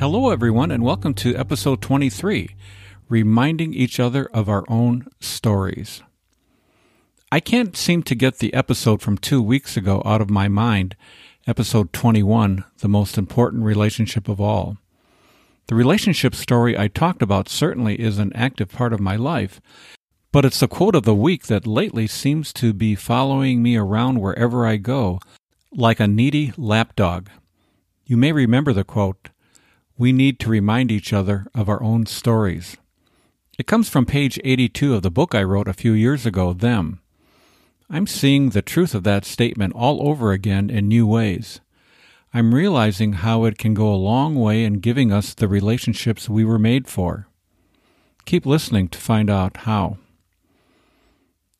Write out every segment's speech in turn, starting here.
Hello, everyone, and welcome to episode 23 Reminding Each Other of Our Own Stories. I can't seem to get the episode from two weeks ago out of my mind, episode 21, The Most Important Relationship of All. The relationship story I talked about certainly is an active part of my life, but it's the quote of the week that lately seems to be following me around wherever I go, like a needy lapdog. You may remember the quote we need to remind each other of our own stories. It comes from page 82 of the book I wrote a few years ago, Them. I'm seeing the truth of that statement all over again in new ways. I'm realizing how it can go a long way in giving us the relationships we were made for. Keep listening to find out how.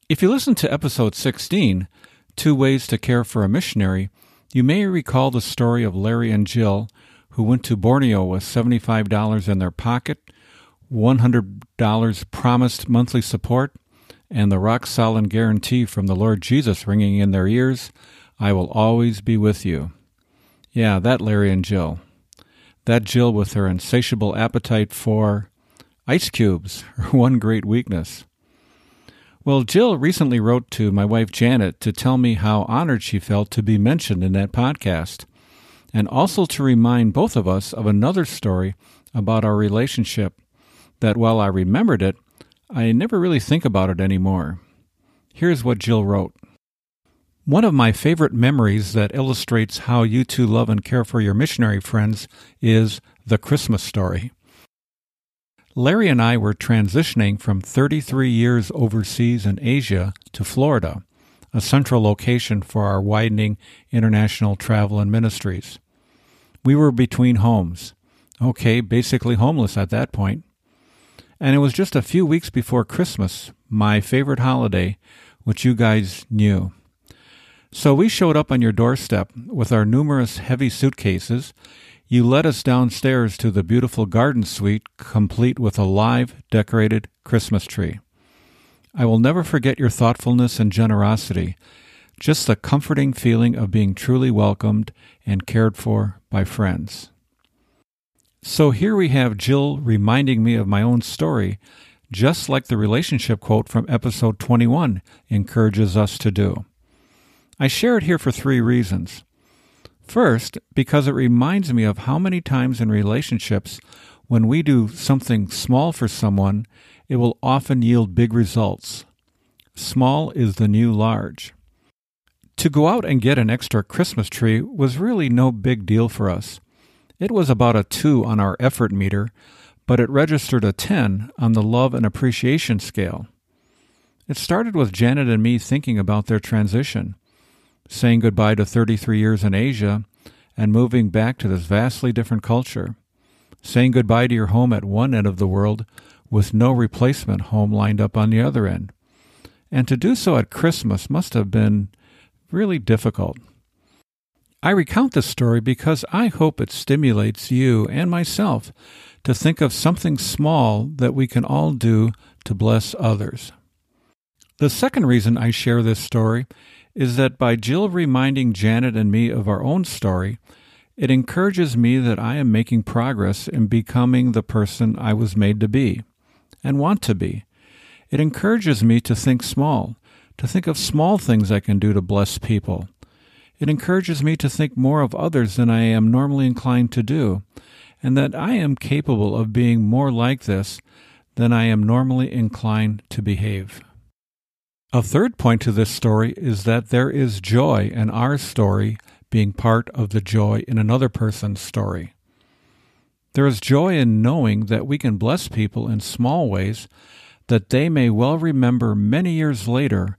If you listen to episode 16, Two Ways to Care for a Missionary, you may recall the story of Larry and Jill who went to Borneo with $75 in their pocket, $100 promised monthly support, and the rock solid guarantee from the Lord Jesus ringing in their ears I will always be with you. Yeah, that Larry and Jill. That Jill with her insatiable appetite for ice cubes, her one great weakness. Well, Jill recently wrote to my wife Janet to tell me how honored she felt to be mentioned in that podcast and also to remind both of us of another story about our relationship that while I remembered it, I never really think about it anymore. Here's what Jill wrote. One of my favorite memories that illustrates how you two love and care for your missionary friends is the Christmas story. Larry and I were transitioning from 33 years overseas in Asia to Florida a central location for our widening international travel and ministries. We were between homes. Okay, basically homeless at that point. And it was just a few weeks before Christmas, my favorite holiday, which you guys knew. So we showed up on your doorstep with our numerous heavy suitcases. You led us downstairs to the beautiful garden suite, complete with a live, decorated Christmas tree. I will never forget your thoughtfulness and generosity, just the comforting feeling of being truly welcomed and cared for by friends. So here we have Jill reminding me of my own story, just like the relationship quote from episode 21 encourages us to do. I share it here for three reasons. First, because it reminds me of how many times in relationships, when we do something small for someone, it will often yield big results. Small is the new large. To go out and get an extra Christmas tree was really no big deal for us. It was about a 2 on our effort meter, but it registered a 10 on the love and appreciation scale. It started with Janet and me thinking about their transition, saying goodbye to 33 years in Asia and moving back to this vastly different culture, saying goodbye to your home at one end of the world with no replacement home lined up on the other end. And to do so at Christmas must have been really difficult. I recount this story because I hope it stimulates you and myself to think of something small that we can all do to bless others. The second reason I share this story is that by Jill reminding Janet and me of our own story, it encourages me that I am making progress in becoming the person I was made to be and want to be. It encourages me to think small, to think of small things I can do to bless people. It encourages me to think more of others than I am normally inclined to do, and that I am capable of being more like this than I am normally inclined to behave. A third point to this story is that there is joy in our story being part of the joy in another person's story. There is joy in knowing that we can bless people in small ways that they may well remember many years later,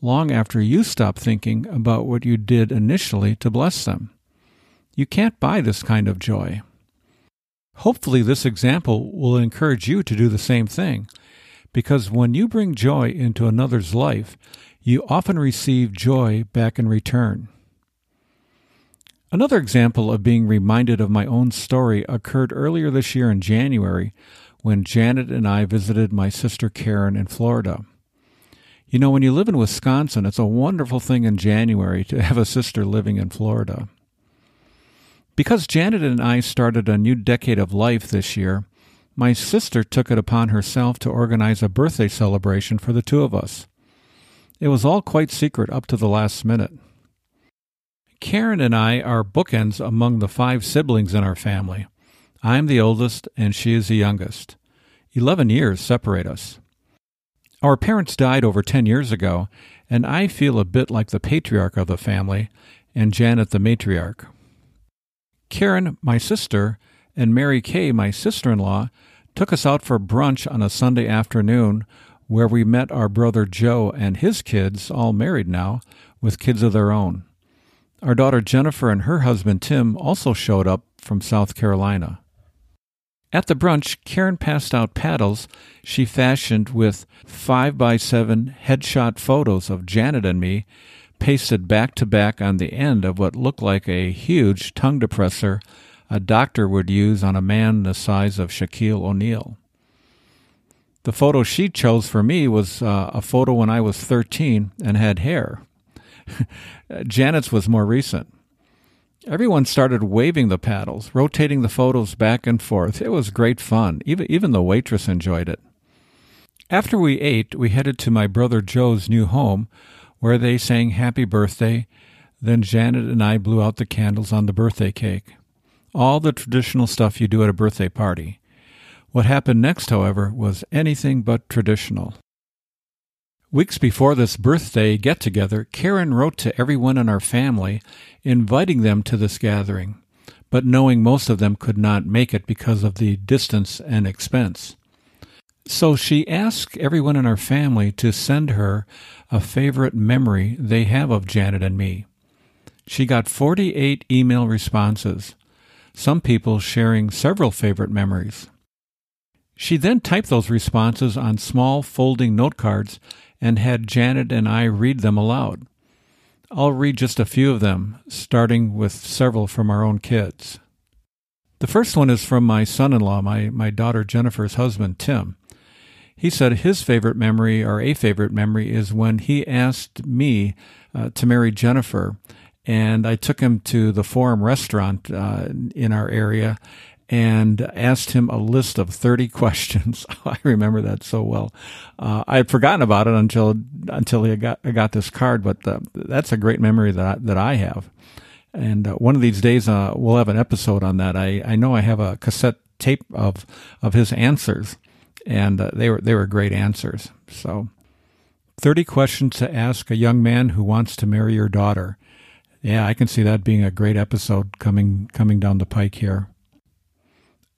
long after you stop thinking about what you did initially to bless them. You can't buy this kind of joy. Hopefully, this example will encourage you to do the same thing, because when you bring joy into another's life, you often receive joy back in return. Another example of being reminded of my own story occurred earlier this year in January when Janet and I visited my sister Karen in Florida. You know, when you live in Wisconsin, it's a wonderful thing in January to have a sister living in Florida. Because Janet and I started a new decade of life this year, my sister took it upon herself to organize a birthday celebration for the two of us. It was all quite secret up to the last minute. Karen and I are bookends among the five siblings in our family. I am the oldest, and she is the youngest. Eleven years separate us. Our parents died over ten years ago, and I feel a bit like the patriarch of the family, and Janet the matriarch. Karen, my sister, and Mary Kay, my sister in law, took us out for brunch on a Sunday afternoon where we met our brother Joe and his kids, all married now, with kids of their own. Our daughter Jennifer and her husband Tim also showed up from South Carolina. At the brunch, Karen passed out paddles she fashioned with 5 by 7 headshot photos of Janet and me pasted back to back on the end of what looked like a huge tongue depressor a doctor would use on a man the size of Shaquille O'Neal. The photo she chose for me was uh, a photo when I was 13 and had hair. Janet's was more recent. Everyone started waving the paddles, rotating the photos back and forth. It was great fun. Even, even the waitress enjoyed it. After we ate, we headed to my brother Joe's new home, where they sang Happy Birthday. Then Janet and I blew out the candles on the birthday cake. All the traditional stuff you do at a birthday party. What happened next, however, was anything but traditional. Weeks before this birthday get together, Karen wrote to everyone in our family, inviting them to this gathering, but knowing most of them could not make it because of the distance and expense. So she asked everyone in our family to send her a favorite memory they have of Janet and me. She got 48 email responses, some people sharing several favorite memories. She then typed those responses on small folding note cards and had Janet and I read them aloud. I'll read just a few of them, starting with several from our own kids. The first one is from my son in law, my, my daughter Jennifer's husband, Tim. He said his favorite memory, or a favorite memory, is when he asked me uh, to marry Jennifer. And I took him to the Forum restaurant uh, in our area and asked him a list of 30 questions. I remember that so well. Uh, I had forgotten about it until until he got I got this card, but uh, that's a great memory that I, that I have. And uh, one of these days, uh, we'll have an episode on that. I, I know I have a cassette tape of of his answers, and uh, they were they were great answers. So, 30 questions to ask a young man who wants to marry your daughter. Yeah, I can see that being a great episode coming coming down the pike here.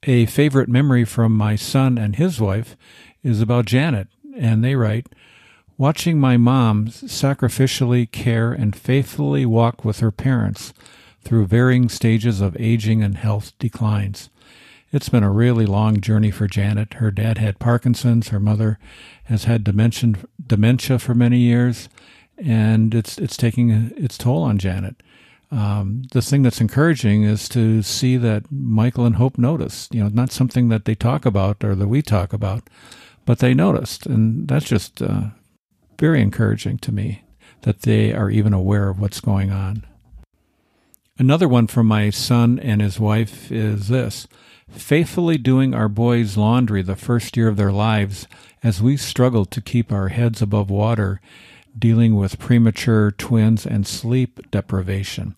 A favorite memory from my son and his wife is about Janet, and they write, Watching my mom sacrificially care and faithfully walk with her parents through varying stages of aging and health declines. It's been a really long journey for Janet. Her dad had Parkinson's, her mother has had dementia, for many years, and it's it's taking its toll on Janet um, the thing that's encouraging is to see that Michael and Hope noticed. You know, not something that they talk about or that we talk about, but they noticed, and that's just uh, very encouraging to me that they are even aware of what's going on. Another one from my son and his wife is this faithfully doing our boys' laundry the first year of their lives as we struggled to keep our heads above water dealing with premature twins and sleep deprivation.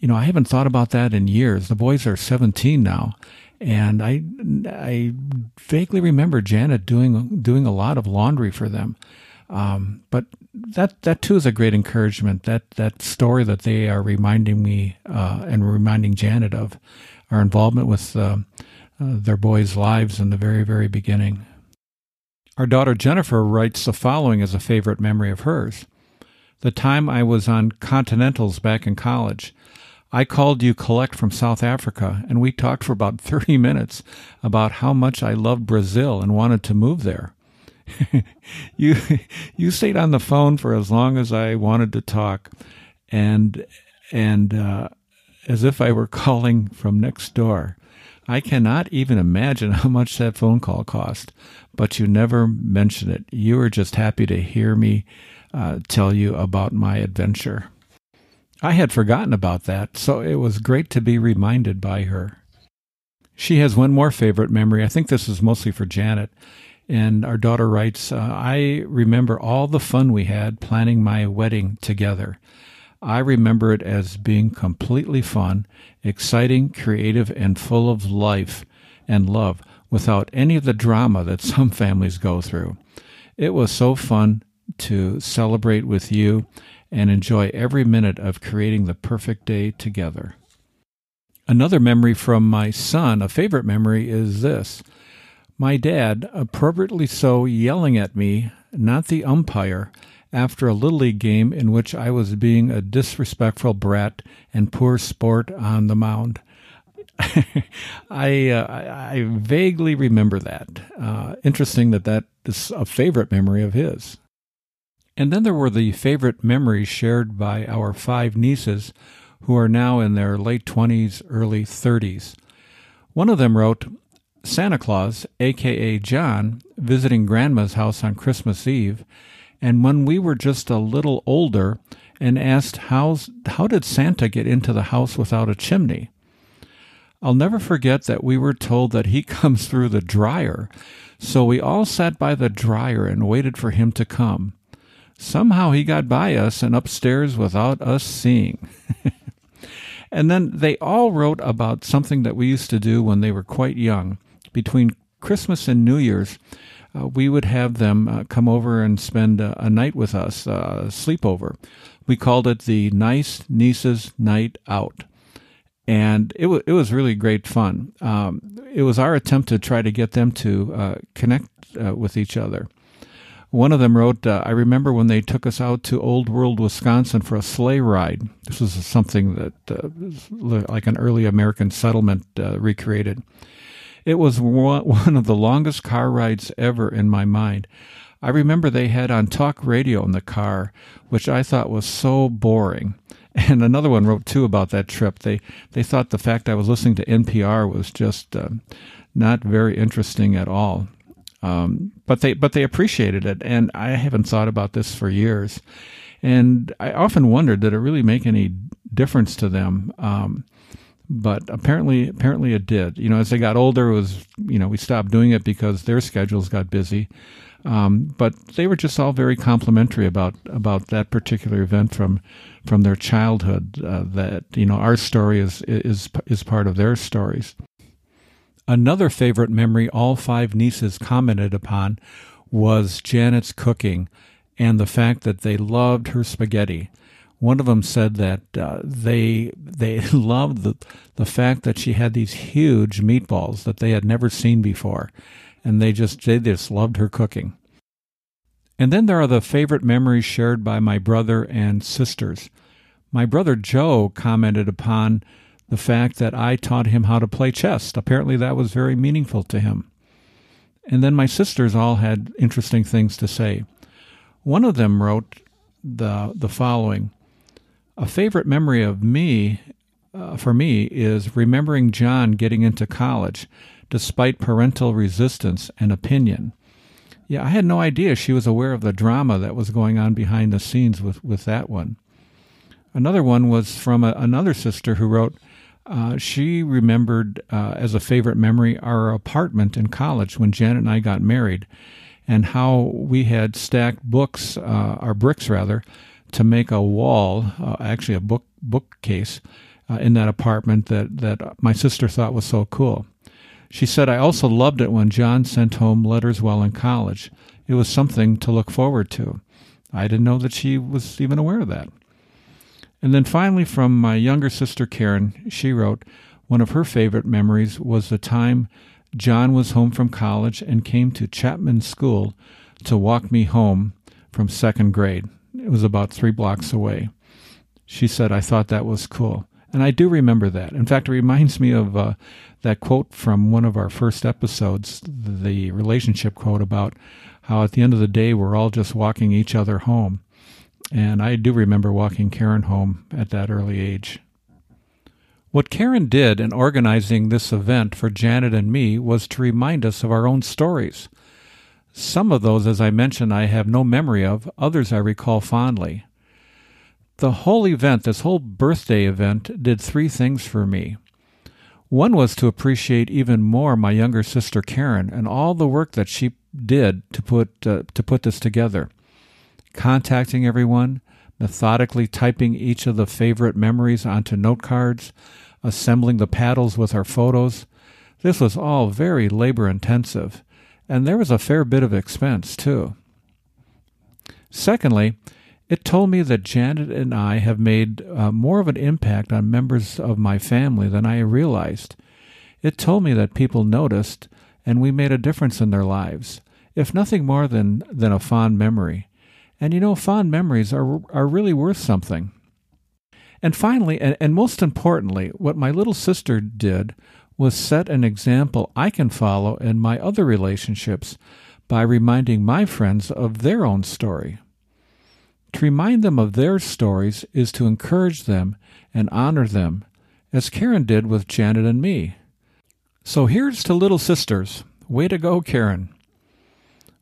You know, I haven't thought about that in years. The boys are 17 now, and I I vaguely remember Janet doing doing a lot of laundry for them. Um, but that that too is a great encouragement. That that story that they are reminding me uh, and reminding Janet of our involvement with uh, uh, their boys' lives in the very very beginning. Our daughter Jennifer writes the following as a favorite memory of hers. The time I was on Continentals back in college. I called you collect from South Africa, and we talked for about 30 minutes about how much I loved Brazil and wanted to move there. you you stayed on the phone for as long as I wanted to talk, and and uh, as if I were calling from next door. I cannot even imagine how much that phone call cost, but you never mention it. You are just happy to hear me uh, tell you about my adventure. I had forgotten about that, so it was great to be reminded by her. She has one more favorite memory. I think this is mostly for Janet. And our daughter writes, uh, I remember all the fun we had planning my wedding together. I remember it as being completely fun, exciting, creative, and full of life and love without any of the drama that some families go through. It was so fun to celebrate with you and enjoy every minute of creating the perfect day together. Another memory from my son, a favorite memory, is this. My dad, appropriately so, yelling at me, not the umpire, after a Little League game in which I was being a disrespectful brat and poor sport on the mound. I, uh, I vaguely remember that. Uh, interesting that that is a favorite memory of his. And then there were the favorite memories shared by our five nieces, who are now in their late 20s, early 30s. One of them wrote, Santa Claus, aka John, visiting Grandma's house on Christmas Eve, and when we were just a little older and asked how, how did Santa get into the house without a chimney? I'll never forget that we were told that he comes through the dryer, so we all sat by the dryer and waited for him to come. Somehow he got by us and upstairs without us seeing. and then they all wrote about something that we used to do when they were quite young. Between Christmas and New Year's, uh, we would have them uh, come over and spend a, a night with us, uh, sleepover. We called it the Nice Nieces Night Out. And it, w- it was really great fun. Um, it was our attempt to try to get them to uh, connect uh, with each other. One of them wrote, uh, I remember when they took us out to Old World, Wisconsin for a sleigh ride. This was something that, uh, like an early American settlement, uh, recreated. It was one of the longest car rides ever in my mind. I remember they had on talk radio in the car, which I thought was so boring. And another one wrote too about that trip. They they thought the fact I was listening to NPR was just uh, not very interesting at all. Um, but they but they appreciated it, and I haven't thought about this for years. And I often wondered did it really make any difference to them. Um, but apparently apparently it did. You know as they got older it was you know we stopped doing it because their schedules got busy. Um, but they were just all very complimentary about about that particular event from from their childhood uh, that you know our story is is is part of their stories. Another favorite memory all five nieces commented upon was Janet's cooking and the fact that they loved her spaghetti one of them said that uh, they they loved the the fact that she had these huge meatballs that they had never seen before, and they just they just loved her cooking. And then there are the favorite memories shared by my brother and sisters. My brother Joe commented upon the fact that I taught him how to play chess. Apparently, that was very meaningful to him. And then my sisters all had interesting things to say. One of them wrote the the following a favorite memory of me, uh, for me, is remembering John getting into college despite parental resistance and opinion. Yeah, I had no idea she was aware of the drama that was going on behind the scenes with, with that one. Another one was from a, another sister who wrote, uh, she remembered uh, as a favorite memory our apartment in college when Janet and I got married, and how we had stacked books, uh, our bricks rather, to make a wall, uh, actually a book bookcase, uh, in that apartment that that my sister thought was so cool. She said, "I also loved it when John sent home letters while in college. It was something to look forward to." I didn't know that she was even aware of that. And then finally, from my younger sister Karen, she wrote, one of her favorite memories was the time John was home from college and came to Chapman School to walk me home from second grade. It was about three blocks away. She said, I thought that was cool. And I do remember that. In fact, it reminds me of uh, that quote from one of our first episodes, the relationship quote about how at the end of the day we're all just walking each other home. And I do remember walking Karen home at that early age. What Karen did in organizing this event for Janet and me was to remind us of our own stories. Some of those, as I mentioned, I have no memory of, others I recall fondly. The whole event, this whole birthday event, did three things for me. One was to appreciate even more my younger sister Karen and all the work that she did to put uh, to put this together. Contacting everyone, methodically typing each of the favorite memories onto note cards, assembling the paddles with our photos. This was all very labor intensive, and there was a fair bit of expense too. Secondly, it told me that Janet and I have made uh, more of an impact on members of my family than I realized. It told me that people noticed and we made a difference in their lives, if nothing more than, than a fond memory. And you know, fond memories are, are really worth something. And finally, and, and most importantly, what my little sister did was set an example I can follow in my other relationships by reminding my friends of their own story. To remind them of their stories is to encourage them and honor them, as Karen did with Janet and me. So here's to little sisters. Way to go, Karen.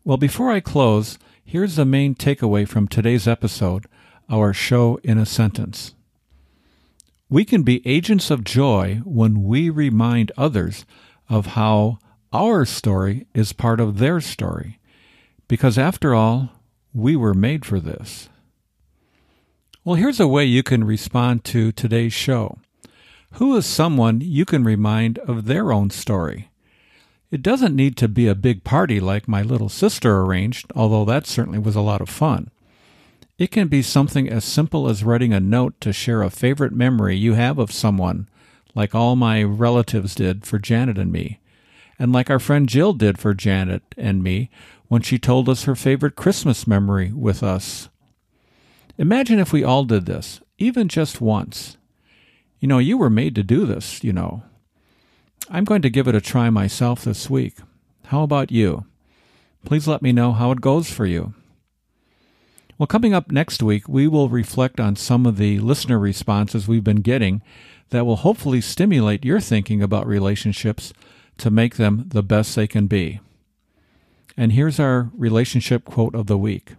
Well, before I close, here's the main takeaway from today's episode our show in a sentence. We can be agents of joy when we remind others of how our story is part of their story. Because after all, we were made for this. Well, here's a way you can respond to today's show. Who is someone you can remind of their own story? It doesn't need to be a big party like my little sister arranged, although that certainly was a lot of fun. It can be something as simple as writing a note to share a favorite memory you have of someone, like all my relatives did for Janet and me, and like our friend Jill did for Janet and me when she told us her favorite Christmas memory with us Imagine if we all did this, even just once. You know, you were made to do this, you know. I'm going to give it a try myself this week. How about you? Please let me know how it goes for you. Well, coming up next week, we will reflect on some of the listener responses we've been getting that will hopefully stimulate your thinking about relationships to make them the best they can be. And here's our relationship quote of the week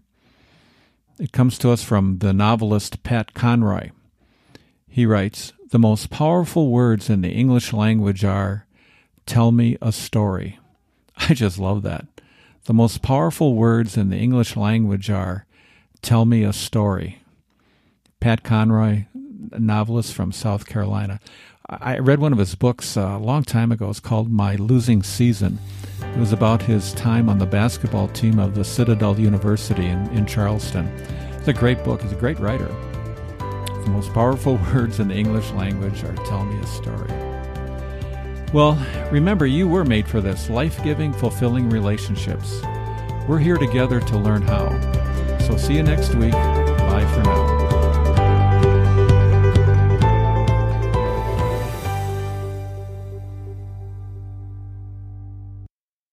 it comes to us from the novelist Pat Conroy. He writes The most powerful words in the English language are, Tell me a story. I just love that. The most powerful words in the English language are, Tell me a story. Pat Conroy, a novelist from South Carolina. I read one of his books uh, a long time ago. It's called My Losing Season. It was about his time on the basketball team of the Citadel University in, in Charleston. It's a great book. He's a great writer. The most powerful words in the English language are Tell Me a Story. Well, remember, you were made for this life giving, fulfilling relationships. We're here together to learn how. So see you next week. Bye for now.